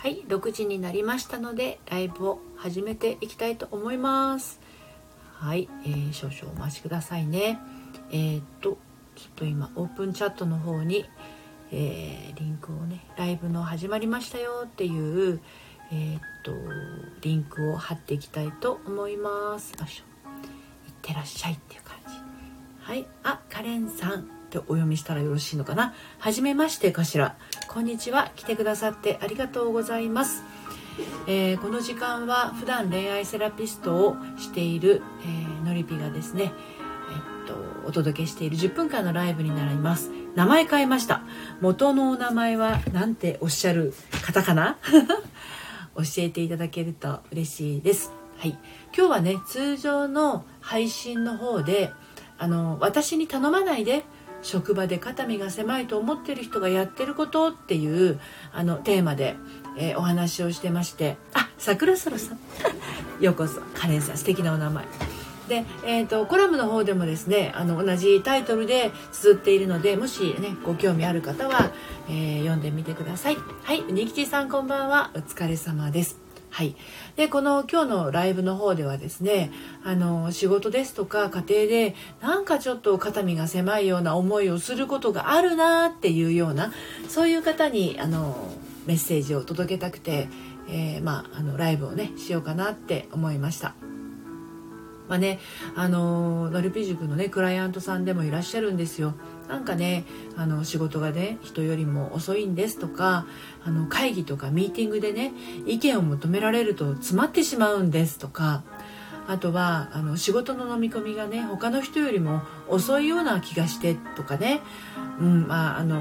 はい6時になりましたのでライブを始めていきたいと思います。はい、えー、少々お待ちくださいね。えー、っとちょっと今オープンチャットの方に、えー、リンクをねライブの始まりましたよっていうえ、っとリンクを貼っていきたいと思います。よいしょ。いってらっしゃいっていう感じ。はいあカレンさん。ってお読みしたらよろしいのかな？はじめましてかしらこんにちは。来てくださってありがとうございます、えー、この時間は普段恋愛セラピストをしている、えー、のりぴがですねえっとお届けしている10分間のライブになります。名前変えました。元のお名前は何ておっしゃる方かな？教えていただけると嬉しいです。はい。今日はね通常の配信の方であの私に頼まないで職場で肩身が狭いと思ってる人がやってることっていうあのテーマで、えー、お話をしてましてあ桜空さん。ようこそ。カレンさん素敵なお名前。で、えーと、コラムの方でもですねあの同じタイトルで綴っているのでもしねご興味ある方は、えー、読んでみてください。はいうにきちさんこんばんは。お疲れ様です。はい、でこの今日のライブの方ではですねあの仕事ですとか家庭でなんかちょっと肩身が狭いような思いをすることがあるなっていうようなそういう方にあのメッセージを届けたくて、えー、まあ、あのライブをねしようかなって思いました。まあね、あのノルピ塾のねクライアントさんでもいらっしゃるんですよ。なんかねあの仕事がね人よりも遅いんですとかあの会議とかミーティングでね意見を求められると詰まってしまうんですとかあとはあの仕事の飲み込みがね他の人よりも遅いような気がしてとかね、うんまあ、あの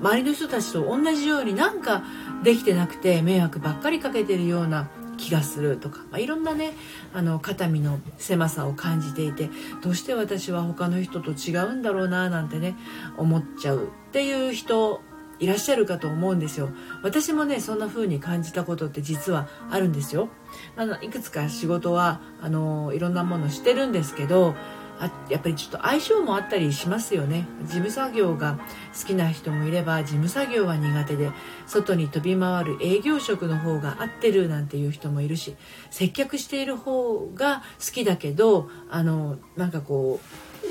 周りの人たちと同じようになんかできてなくて迷惑ばっかりかけてるような気がするとか、まあ、いろんなねあの肩身の狭さを感じていてどうして私は他の人と違うんだろうななんてね思っちゃうっていう人いらっしゃるかと思うんですよ。私もねそんな風に感じたことって実はあるんですよ。あのいくつか仕事はあのいろんなものしてるんですけどあやっぱりちょっと相性もあったりしますよね。事務作業が好きな人もいれば事務作業は苦手で外に飛び回る営業職の方が合ってるなんていう人もいるし接客している方が好きだけどあのなんかこう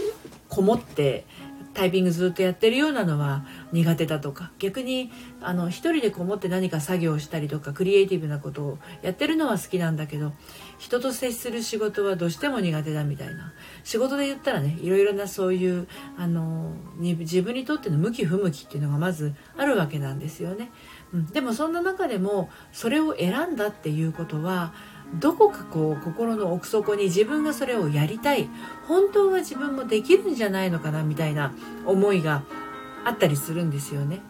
こもってタイピングずっとやってるようなのは苦手だとか逆にあの一人でこもって何か作業したりとかクリエイティブなことをやってるのは好きなんだけど人と接する仕事はどうしても苦手だみたいな。仕事で言ったらねいろいろなそういうあの自分にとっての向き不向きっていうのがまずあるわけなんですよね。うん、でもそんな中でもそれを選んだっていうことはどこかこう心の奥底に自分がそれをやりたい。本当は自分もできるんじゃないのかなみたいな思いがあったりするんですよね。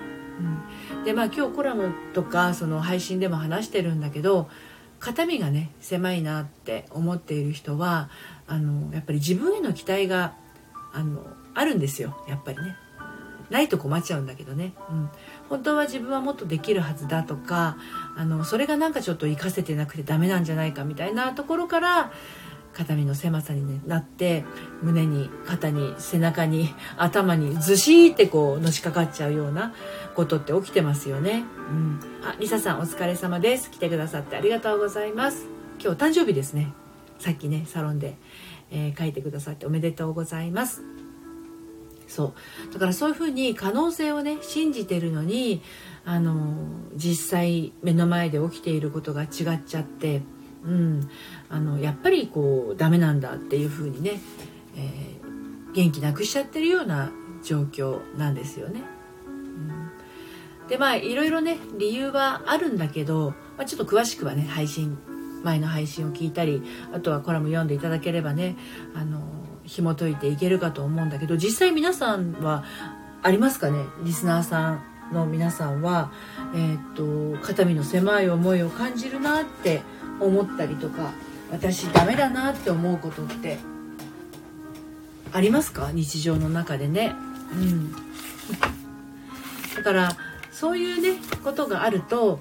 うん、でまあ今日コラムとかその配信でも話してるんだけど肩身がね狭いなって思っている人はあのやっぱり自分への期待があのあるんですよやっぱりね。ないと困っちゃうんだけどね、うん、本当は自分はもっとできるはずだとかあのそれがなんかちょっと活かせてなくてダメなんじゃないかみたいなところから肩身の狭さに、ね、なって胸に肩に背中に頭にずしーってこうのしかかっちゃうようなことって起きてますよね。うん、あリサさんお疲れ様です。来てくださってありがとうございます。今日誕生日ですね。さっきねサロンで、えー、書いてくださっておめでとうございます。そうだからそういうふうに可能性をね信じてるのにあの実際目の前で起きていることが違っちゃって、うん、あのやっぱりこうダメなんだっていうふうにね、えー、元気なくしちゃってるような状況なんですよね。うん、でまあいろいろね理由はあるんだけど、まあ、ちょっと詳しくはね配信前の配信を聞いたりあとはコラム読んでいただければねあの紐解いていけるかと思うんだけど実際皆さんはありますかね？リスナーさんの皆さんは、えー、っと肩身の狭い思いを感じるなって思ったりとか私ダメだなって思うことってありますか？日常の中でね。うん、だからそういうねことがあると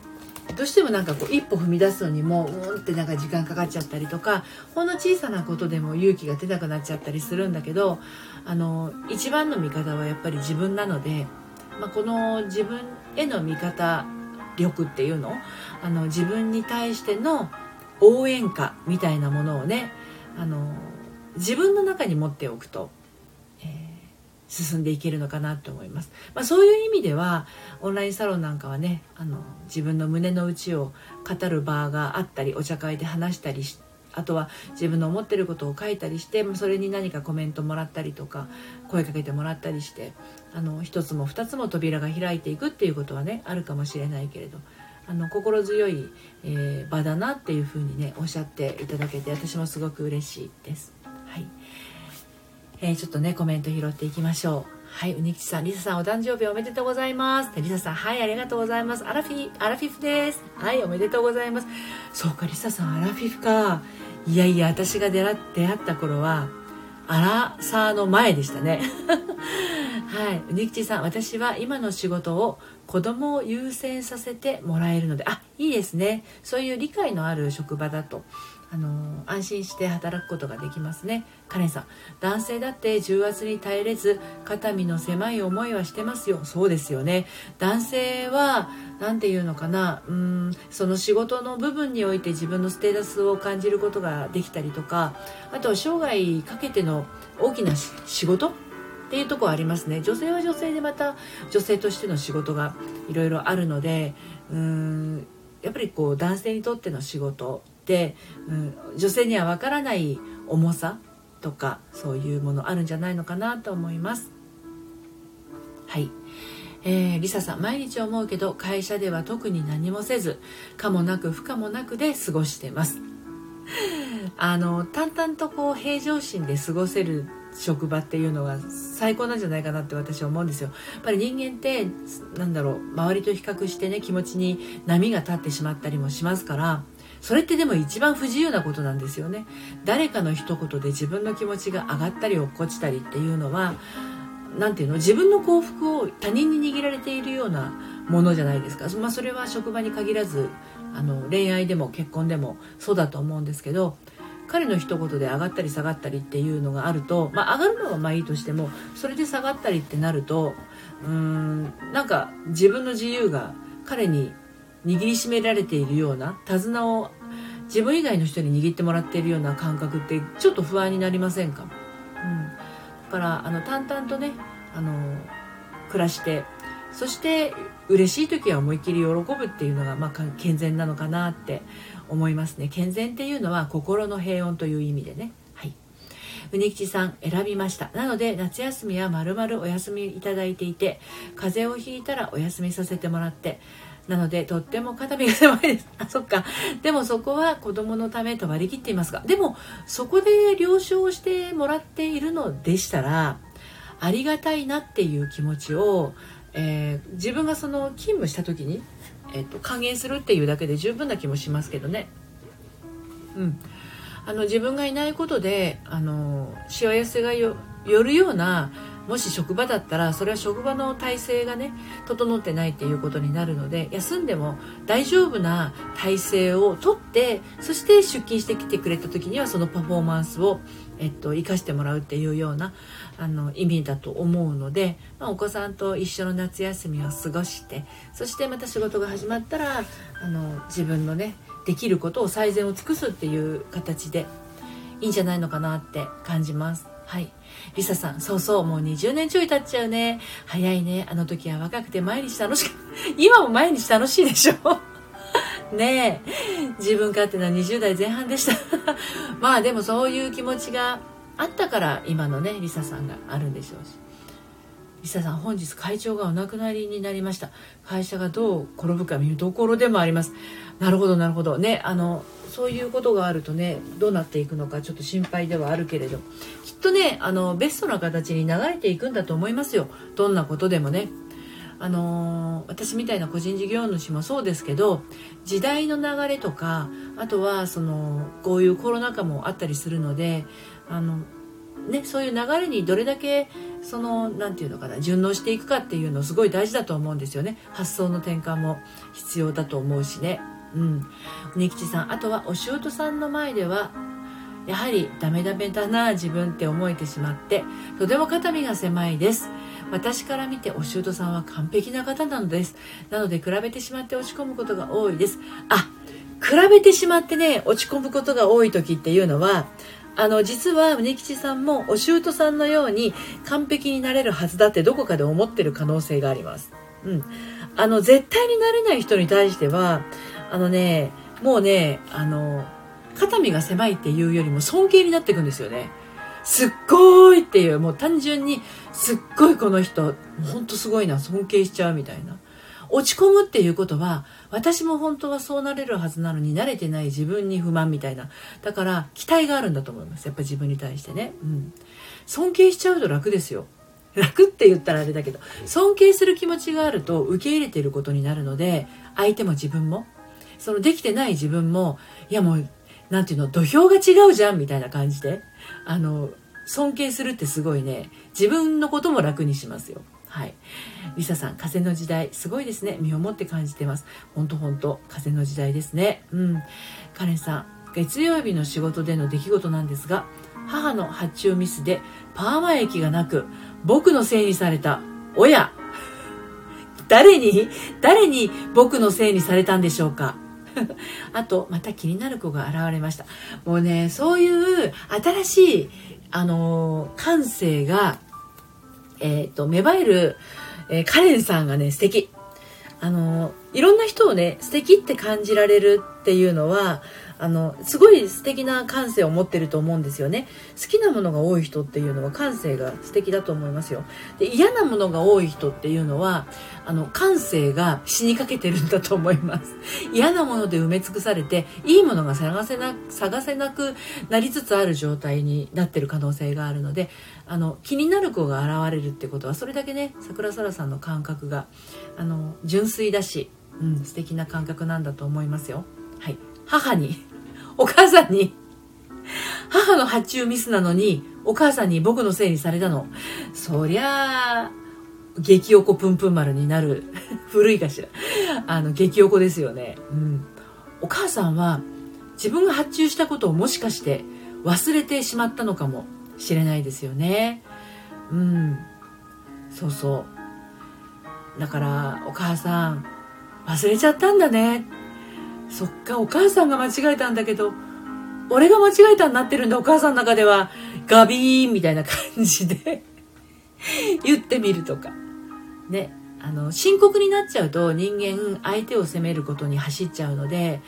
どうしてもなんかこう一歩踏み出すのにもうんってなんか時間かかっちゃったりとかほんの小さなことでも勇気が出なくなっちゃったりするんだけどあの一番の味方はやっぱり自分なので、まあ、この自分への味方力っていうの？あの自分に対しての応援歌みたいなものをねあの自分の中に持っておくと、えー、進んでいけるのかなと思います、まあ、そういう意味ではオンラインサロンなんかはねあの自分の胸の内を語る場があったりお茶会で話したりしあとは自分の思ってることを書いたりしてそれに何かコメントもらったりとか声かけてもらったりしてあの一つも二つも扉が開いていくっていうことはねあるかもしれないけれどあの心強い、えー、場だなっていうふうにねおっしゃっていただけて私もすごく嬉しいです。はいえー、ちょっとねコメント拾っていきましょう。はい、うにきちさん、りささんお誕生日おめでとうございます。りささん、はい、ありがとうございます。アラフィ、アラフィフです。はい、おめでとうございます。そうか、りささん、アラフィフか。いやいや、私が出会った頃は、アラサーの前でしたね。はい、うにきちさん、私は今の仕事を子供を優先させてもらえるので、あ、いいですね。そういう理解のある職場だと。あの安心して働くことができますねカレンさん男性だって重圧に耐えれず肩身の狭い思いはしてますよそうですよね男性は何て言うのかなうんその仕事の部分において自分のステータスを感じることができたりとかあと生涯かけての大きな仕事っていうとこありますね。女性は女性でまた女性としての仕事がいろいろあるのでうーんやっぱりこう男性にとっての仕事、うん、女性にはわからない重さとかそういうものあるんじゃないのかなと思います。はい。えー、リサさん毎日思うけど会社では特に何もせず可もなく不可もなくで過ごしてます。あの淡々とこう平常心で過ごせる職場っていうのが最高なんじゃないかなって私は思うんですよ。やっぱり人間ってなんだろう周りと比較してね気持ちに波が立ってしまったりもしますからそれってでも一番不自由なことなんですよね誰かの一言で自分の気持ちが上がったり落っこちたりっていうのは何ていうの自分の幸福を他人に握られているようなものじゃないですか、まあ、それは職場に限らずあの恋愛でも結婚でもそうだと思うんですけど彼の一言で上がったり下がったりっていうのがあると、まあ、上がるのはまあいいとしてもそれで下がったりってなるとうんなんか自分の自由が彼に握りしめられているような手綱を自分以外の人に握ってもらっているような感覚ってちょっと不安になりませんか、うん、だからあの淡々とねあの暮らしてそして嬉しい時は思いっきり喜ぶっていうのが、まあ、健全なのかなって思いますね。健全っていうのは心の平穏という意味でね。はい。うにきちさん選びました。なので夏休みはまるまるお休みいただいていて風邪をひいたらお休みさせてもらってなのでとっても肩身が狭いです。あそっか。でもそこは子供のためと割り切っていますがでもそこで了承してもらっているのでしたらありがたいなっていう気持ちを、えー、自分がその勤務した時に、えっと、還元するっていうだけで十分な気もしますけどね。うんあの自分がいないことであの幸せがよよるようなもし職場だったらそれは職場の体制がね整ってないっていうことになるので休んでも大丈夫な体制をとってそして出勤してきてくれた時にはそのパフォーマンスを、えっと、生かしてもらうっていうようなあの意味だと思うので、まあ、お子さんと一緒の夏休みを過ごしてそしてまた仕事が始まったらあの自分のねできることを最善を尽くすっていう形でいいんじゃないのかなって感じます。はいリサさん、そうそう、もう20年ちょい経っちゃうね。早いね。あの時は若くて毎日楽しく、今も毎日楽しいでしょ ねえ。自分勝手な20代前半でした。まあでもそういう気持ちがあったから今のね、リサさんがあるんでしょうし。リサさん、本日会長がお亡くなりになりました。会社がどう転ぶか見るところでもあります。なるほど、なるほど。ね、あの、そういうことがあるとねどうなっていくのかちょっと心配ではあるけれどきっとねあのベストな形に流れていくんだと思いますよどんなことでもね。あの私みたいな個人事業主もそうですけど時代の流れとかあとはそのこういうコロナ禍もあったりするのであの、ね、そういう流れにどれだけその何て言うのかな順応していくかっていうのすごい大事だと思うんですよね発想の転換も必要だと思うしね。うん。根吉さん、あとはお仕事さんの前では、やはりダメダメだな自分って思えてしまって、とても肩身が狭いです。私から見てお舅さんは完璧な方なのですなので比べてしまって落ち込むことが多いですあ比べてしまってね落ち込むことが多い時っていうのはあの実は宗吉さんもお舅さんのように完璧になれるはずだってどこかで思ってる可能性があります。うん、あの絶対になれない人に対してはあのねもうねあの肩身が狭いっていうよりも尊敬になっていくんですよね。すっごいっていう、もう単純にすっごいこの人、ほんとすごいな、尊敬しちゃうみたいな。落ち込むっていうことは、私も本当はそうなれるはずなのに慣れてない自分に不満みたいな。だから期待があるんだと思います。やっぱ自分に対してね。うん。尊敬しちゃうと楽ですよ。楽って言ったらあれだけど、尊敬する気持ちがあると受け入れていることになるので、相手も自分も、そのできてない自分も、いやもうなんていうの土俵が違うじゃんみたいな感じであの尊敬するってすごいね自分のことも楽にしますよ。はい。リサさん風の時代すごいですね。身をもって感じてます。ほんとほんと風の時代ですね。うん。カレンさん月曜日の仕事での出来事なんですが母の発注ミスでパーマ液がなく僕のせいにされた親誰に？誰に僕のせいにされたんでしょうか？あと、また気になる子が現れました。もうね、そういう新しい、あのー、感性が、えっ、と、芽生える、えー、カレンさんがね、素敵。あのいろんな人をね、素敵って感じられるっていうのは、あのすごい素敵な感性を持ってると思うんですよね。好きなものが多い人っていうのは感性が素敵だと思いますよ。で嫌なものが多い人っていうのはあの感性が死にかけてるんだと思います。嫌なもので埋め尽くされていいものが探せな探せなくなりつつある状態になってる可能性があるのであの気になる子が現れるってことはそれだけね桜空さんの感覚があの純粋だし、うん、素敵な感覚なんだと思いますよ。はい。母にお母さんに、母の発注ミスなのに、お母さんに僕のせいにされたの。そりゃあ、激おこぷんぷん丸になる。古いかしら。あの、激おこですよね。うん。お母さんは、自分が発注したことをもしかして忘れてしまったのかもしれないですよね。うん。そうそう。だから、お母さん、忘れちゃったんだね。そっかお母さんが間違えたんだけど俺が間違えたになってるんだお母さんの中ではガビーンみたいな感じで言ってみるとか。ねあの深刻になっちゃうと人間相手を責めることに走っちゃうので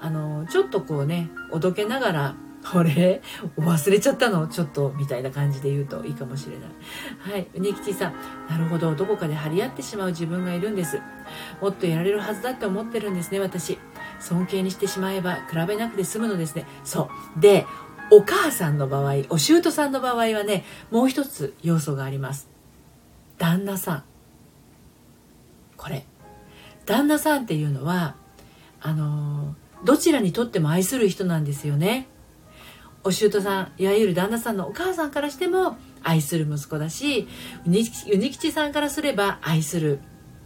あのちょっとこうねおどけながら俺忘れちゃったの？ちょっとみたいな感じで言うといいかもしれない。はいニキチさん。なるほど。どこかで張り合ってしまう自分がいるんです。もっとやられるはずだって思ってるんですね私。尊敬にしてしまえば比べなくて済むのですね。そう。でお母さんの場合お舅さんの場合はねもう一つ要素があります。旦那さん。これ。旦那さんっていうのはあのどちらにとっても愛する人なんですよね。お舅さんいわゆる旦那さんのお母さんからしても愛する息子だしうに吉さんからすれば愛する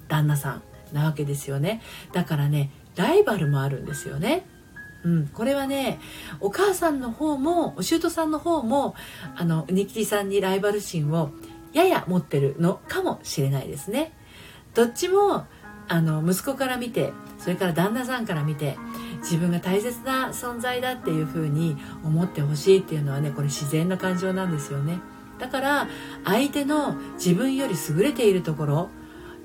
旦那さんなわけですよね。だからねライバルもあるんですよね。うん、これはねお母さんの方もお舅さんの方もあのニキティさんにライバル心をやや持ってるのかもしれないですね。どっちもあの息子から見てそれから旦那さんから見て自分が大切な存在だっていうふうに思ってほしいっていうのはねこれ自然な感情なんですよね。だから相手の自分より優れているところ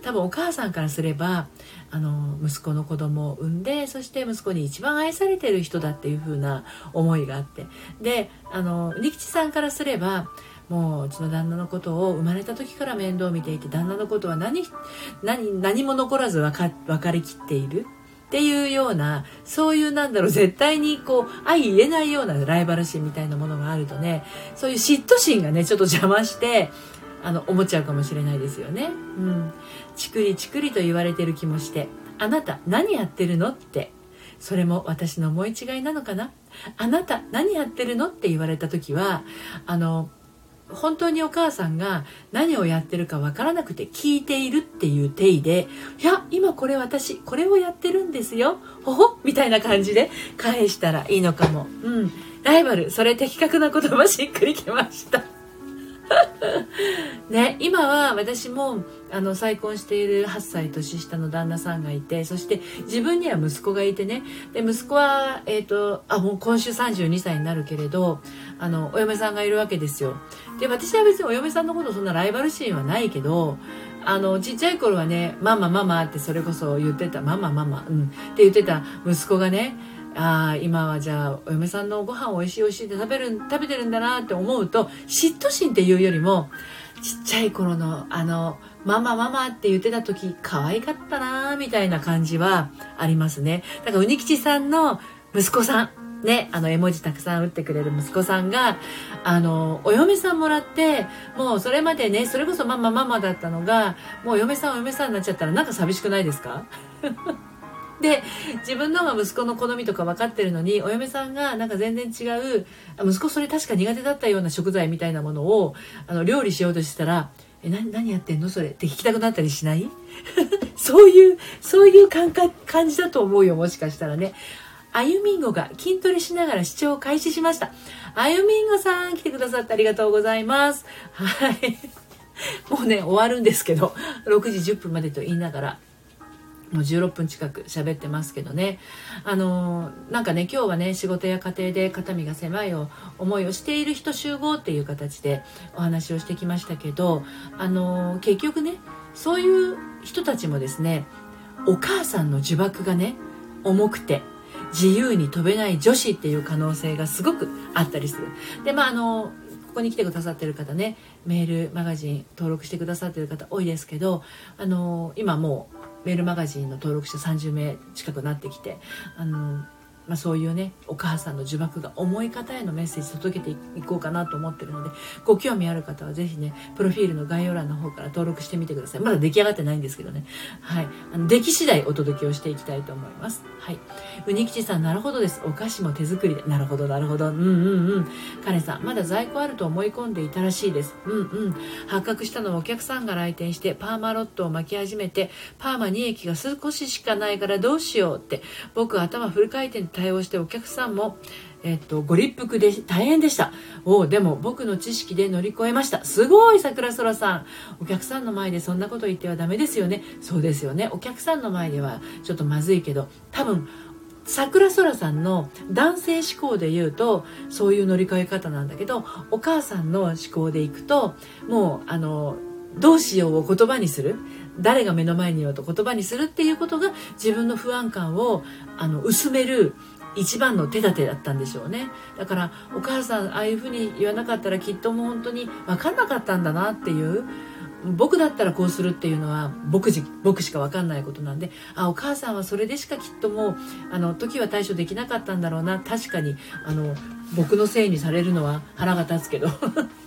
多分お母さんからすればあの息子の子供を産んでそして息子に一番愛されてる人だっていう風な思いがあって。であの利吉さんからすればもううちの旦那のことを生まれた時から面倒を見ていて旦那のことは何何何も残らず分か分かりきっている。っていうようなそういうなんだろう絶対にこう相入れないようなライバル心みたいなものがあるとねそういう嫉妬心がねちょっと邪魔してあの思っちゃうかもしれないですよね。うん、チクリチクリと言われてる気もしてあなた何やってるのってそれも私の思い違いなのかな？あなた何やってるのって言われた時はあの本当にお母さんが何をやってるかわからなくて聞いているっていう体で「いや今これ私これをやってるんですよほほ」みたいな感じで返したらいいのかも。うん。ライバルそれ的確な言葉しっくりきました。ね、今は私もあの再婚している8歳年下の旦那さんがいてそして自分には息子がいてね。で息子は、えーと、あもう今週32歳になるけれどあのお嫁さんがいるわけですよ。で私は別にお嫁さんのことそんなライバル心はないけどあのちっちゃい頃はね「ママママ」ってそれこそ言ってた「ママママ」うん、って言ってた息子がねああ今はじゃあお嫁さんのご飯おいしいおいしいって食べる食べてるんだなって思うと嫉妬心っていうよりもちっちゃい頃のあのママママって言ってた時可愛かったなみたいな感じはありますね。だからうにきちさんの息子さんね、あの絵文字たくさん打ってくれる息子さんが、あの、お嫁さんもらって、もうそれまでね、それこそママママだったのが、もうお嫁さんお嫁さんになっちゃったらなんか寂しくないですか？で自分のが息子の好みとか分かってるのにお嫁さんがなんか全然違う息子それ確か苦手だったような食材みたいなものをあの料理しようとしたら「え何何やってんのそれ」って聞きたくなったりしない？そういうそういう感覚感じだと思うよもしかしたらね。あゆみんごが筋トレしながら視聴を開始しました。あゆみんごさん来てくださってありがとうございます。はい。もうね、終わるんですけど、6時10分までと言いながら、もう16分近く喋ってますけどねあのなんかね今日はね仕事や家庭で肩身が狭い思いをしている人集合っていう形でお話をしてきましたけどあの結局ねそういう人たちもですねお母さんの呪縛がね重くて自由に飛べない女子っていう可能性がすごくあったりする。でまああのここに来てくださってる方ねメールマガジン登録してくださってる方多いですけどあの今もうメールマガジンの登録者30名近くなってきてあのまあ、そういうねお母さんの呪縛が重い方へのメッセージ届けていこうかなと思ってるのでご興味ある方は是非ねプロフィールの概要欄の方から登録してみてください。まだ出来上がってないんですけどね。はい。あの出来次第お届けをしていきたいと思います。はい。うにきちさんなるほどです。お菓子も手作りで。なるほどなるほど。うんうんうん。カネさんまだ在庫あると思い込んでいたらしいです。うんうん。発覚したのはお客さんが来店してパーマロットを巻き始めてパーマ2液が少ししかないからどうしようって僕頭フル回転対応してお客さんも、えっと、ご立腹で大変でした。おでも僕の知識で乗り越えました。すごい桜空さん。お客さんの前でそんなこと言ってはダメですよね。そうですよね。お客さんの前ではちょっとまずいけど、多分、桜空さんの男性思考で言うとそういう乗り換え方なんだけどお母さんの思考でいくともうあのどうしようを言葉にする誰が目の前にいようと言葉にするっていうことが自分の不安感をあの薄める一番の手立てだったんでしょうね。だからお母さんああいうふうに言わなかったらきっともう本当に分かんなかったんだなっていう僕だったらこうするっていうのは僕僕しか分かんないことなんであお母さんはそれでしかきっともうあの時は対処できなかったんだろうな。確かにあの僕のせいにされるのは腹が立つけど。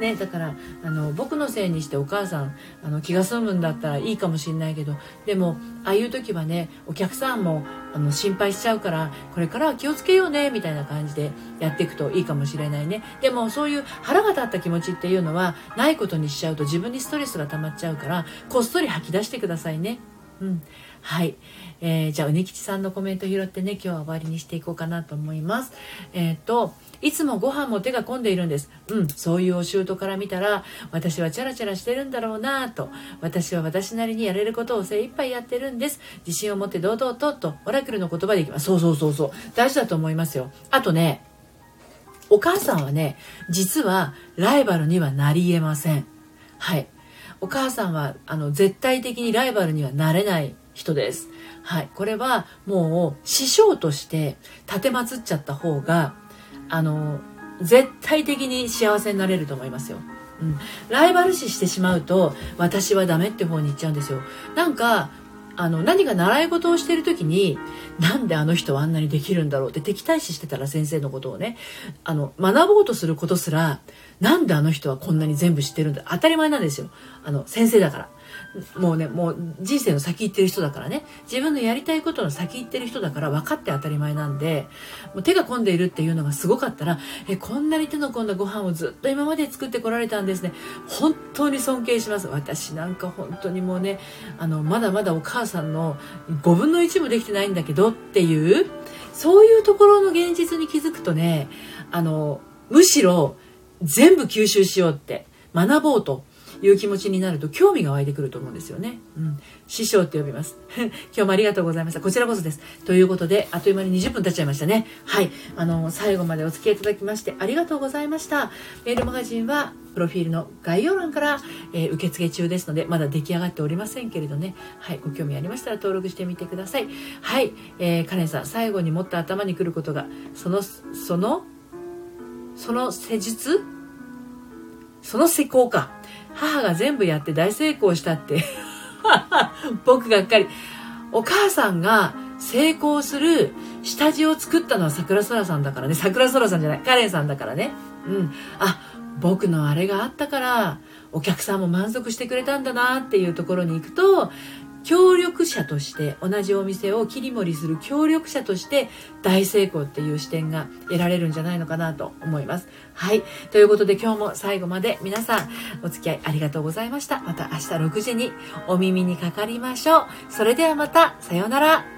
ね、だからあの僕のせいにしてお母さんあの気が済むんだったらいいかもしれないけどでもああいう時はねお客さんもあの心配しちゃうからこれからは気をつけようねみたいな感じでやっていくといいかもしれないねでもそういう腹が立った気持ちっていうのはないことにしちゃうと自分にストレスが溜まっちゃうからこっそり吐き出してくださいね。うん、はい、えー、じゃあうねきちさんのコメント拾ってね今日は終わりにしていこうかなと思います。えっ、ー、といつもご飯も手が込んでいるんです。うん、そういうお姑から見たら、私はチャラチャラしてるんだろうなと、私は私なりにやれることを精一杯やってるんです。自信を持って堂々と、と、オラクルの言葉でいきます。そうそうそうそう。大事だと思いますよ。あとね、お母さんはね、実はライバルにはなり得ません。はい。お母さんは、あの、絶対的にライバルにはなれない人です。はい。これはもう師匠として立てまつっちゃった方があの絶対的に幸せになれると思いますよ。うん、ライバル視してしまうと私はダメって方に行っちゃうんですよ。なんかあの何か習い事をしてる時になんであの人はあんなにできるんだろうって敵対視してたら先生のことをねあの学ぼうとすることすらなんであの人はこんなに全部知ってるんだ当たり前なんですよ。あの先生だから。もうねもう人生の先行ってる人だからね。自分のやりたいことの先行ってる人だから分かって当たり前なんでもう手が込んでいるっていうのがすごかったらえこんなに手の込んだご飯をずっと今まで作ってこられたんですね。本当に尊敬します。私なんか本当にもうねあのまだまだお母さんの5分の1もできてないんだけどっていうそういうところの現実に気づくとねあのむしろ全部吸収しようって学ぼうと。いう気持ちになると興味が湧いてくると思うんですよね。うん。師匠って呼びます。今日もありがとうございました。こちらこそです。ということで、あっという間に20分経っちゃいましたね。はい。あの、最後までお付き合いいただきましてありがとうございました。メールマガジンは、プロフィールの概要欄から、えー、受付中ですので、まだ出来上がっておりませんけれどね。はい。ご興味ありましたら登録してみてください。はい。えー、カレンさん、最後にもっと頭にくることが、その、その、その施術？その施工か。母が全部やって大成功したって 僕がっかり。お母さんが成功する下地を作ったのは桜空さんだからね。桜空さんじゃない。カレンさんだからね。うん。あ、僕のあれがあったから、お客さんも満足してくれたんだなっていうところに行くと、協力者として同じお店を切り盛りする協力者として大成功っていう視点が得られるんじゃないのかなと思います。はい。ということで今日も最後まで皆さんお付き合いありがとうございました。また明日6時にお耳にかかりましょう。それではまた、さようなら。